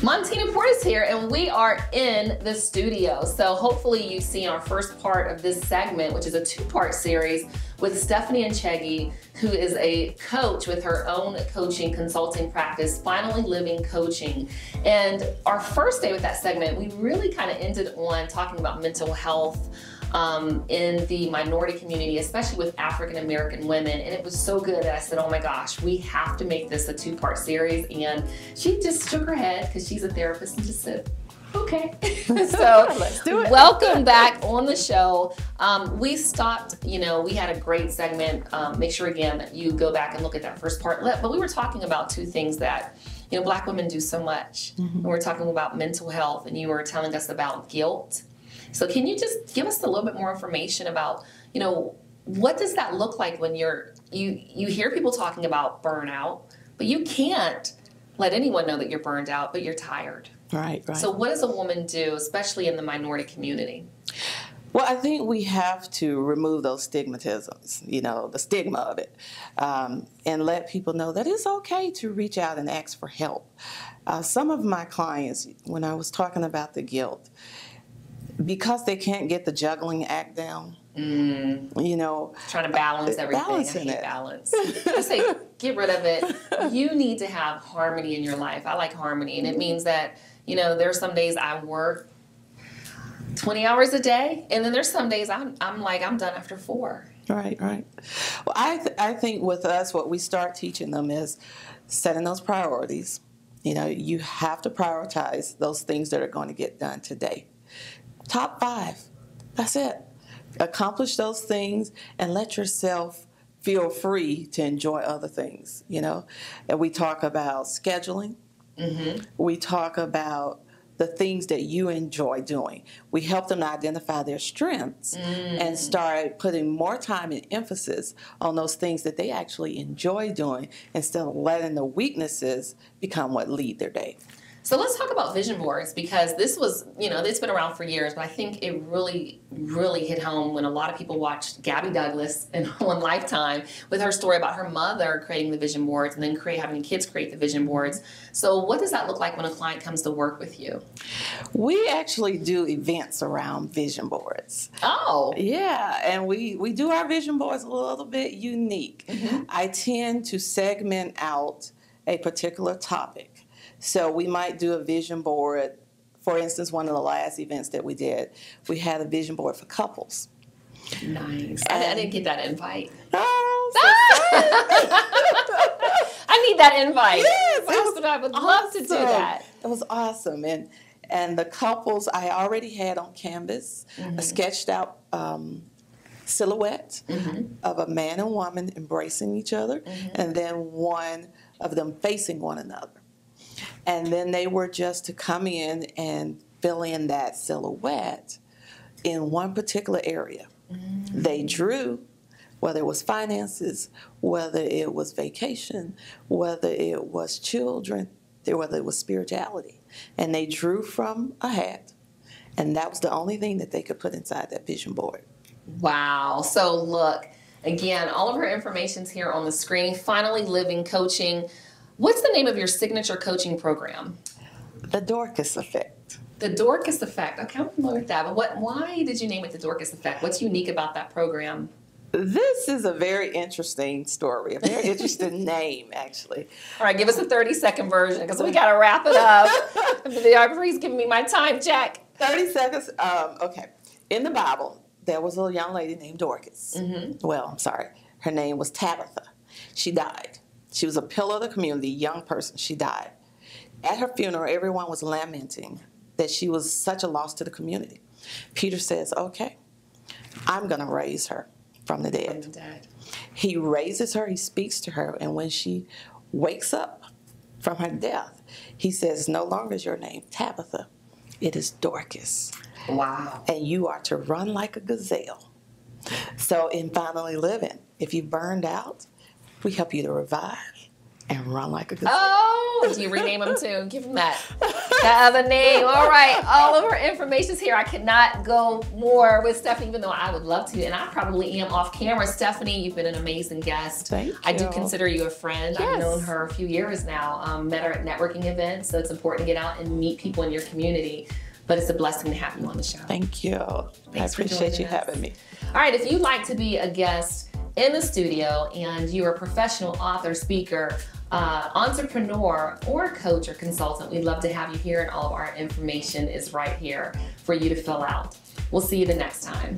Montina Portis here, and we are in the studio. So hopefully you've seen our first part of this segment, which is a two-part series with Stephanie Nchege, who is a coach with her own coaching consulting practice, Finally Living Coaching. And our first day with that segment, we really kind of ended on talking about mental health, um, in the minority community, especially with African American women. And it was so good that I said, oh my gosh, we have to make this a two part series. And she just shook her head because she's a therapist and just said, okay. so let's do it. welcome back on the show. Um, we stopped, you know, we had a great segment. Um, make sure again that you go back and look at that first part. But we were talking about two things that you know, black women do so much. Mm-hmm. And we're talking about mental health, and you were telling us about guilt so can you just give us a little bit more information about, you know, what does that look like when you're you you hear people talking about burnout, but you can't let anyone know that you're burned out, but you're tired. Right, right. So what does a woman do, especially in the minority community? Well, I think we have to remove those stigmatisms, you know, the stigma of it, um, and let people know that it's okay to reach out and ask for help. Uh, some of my clients, when I was talking about the guilt, because they can't get the juggling act down. Mm. You know, trying to balance everything. Balancing I hate it. balance. I say get rid of it. You need to have harmony in your life. I like harmony, and it means that you know there's some days I work 20 hours a day, and then there's some days I'm I'm like I'm done after four. Right, right. Well, I th- I think with us, what we start teaching them is setting those priorities. You know, you have to prioritize those things that are going to get done today top five. That's it. Accomplish those things and let yourself feel free to enjoy other things, you know? And we talk about scheduling. Mm-hmm. We talk about the things that you enjoy doing. We help them identify their strengths mm. and start putting more time and emphasis on those things that they actually enjoy doing instead of letting the weaknesses become what lead their day. So let's talk about vision boards because this was, you know, it's been around for years, but I think it really, really hit home when a lot of people watched Gabby Douglas in One Lifetime with her story about her mother creating the vision boards and then create, having kids create the vision boards. So what does that look like when a client comes to work with you? We actually do events around vision boards. Oh. Yeah, and we, we do our vision boards a little bit unique. Mm-hmm. I tend to segment out a particular topic. So we might do a vision board. For instance, one of the last events that we did, we had a vision board for couples. Nice. I, I, didn't get that invite. Oh, so I need that invite. Yes, was, I would awesome. love to do that. It was awesome, and and the couples I already had on canvas, mm-hmm. a sketched out um, silhouette mm-hmm. of a man and woman embracing each other, mm-hmm. and then one of them facing one another. And then they were just to come in and fill in that silhouette in one particular area. Mm-hmm. They drew, whether it was finances, whether it was vacation, whether it was children, whether it was spirituality. And they drew from a hat. And that was the only thing that they could put inside that vision board. Wow. So look, again, all of her information's here on the screen. Finally Living Coaching. What's the name of your signature coaching program? The Dorcas Effect. The Dorcas Effect. Okay, I'm familiar with that. But what? Why did you name it the Dorcas Effect? What's unique about that program? This is a very interesting story, a very interesting name, actually. All right, give us a 30 second version because we got to wrap it up. Please giving me my time check. 30 seconds. Um, okay. In the Bible, there was a young lady named Dorcas. Mm-hmm. Well, I'm sorry. Her name was Tabitha. She died. She was a pillar of the community, young person. She died. At her funeral, everyone was lamenting that she was such a loss to the community. Peter says, Okay, I'm going to raise her from the dead. From the dead. He raises her, he speaks to her, and when she wakes up from her death, he says, No longer is your name Tabitha, it is Dorcas. Wow. And you are to run like a gazelle. So, in finally living, if you burned out, we help you to revive, and run like a gazelle. Oh, do you rename them too? Give them that, that other name. All right, all of our information is here. I cannot go more with Stephanie, even though I would love to, and I probably am off camera. Stephanie, you've been an amazing guest. Thank you. I do consider you a friend. Yes. I've known her a few years now. Um, met her at networking events, so it's important to get out and meet people in your community. But it's a blessing to have you on the show. Thank you. Thanks I appreciate you us. having me. All right, if you'd like to be a guest in the studio and you're a professional author, speaker, uh, entrepreneur, or coach or consultant, we'd love to have you here, and all of our information is right here for you to fill out. We'll see you the next time.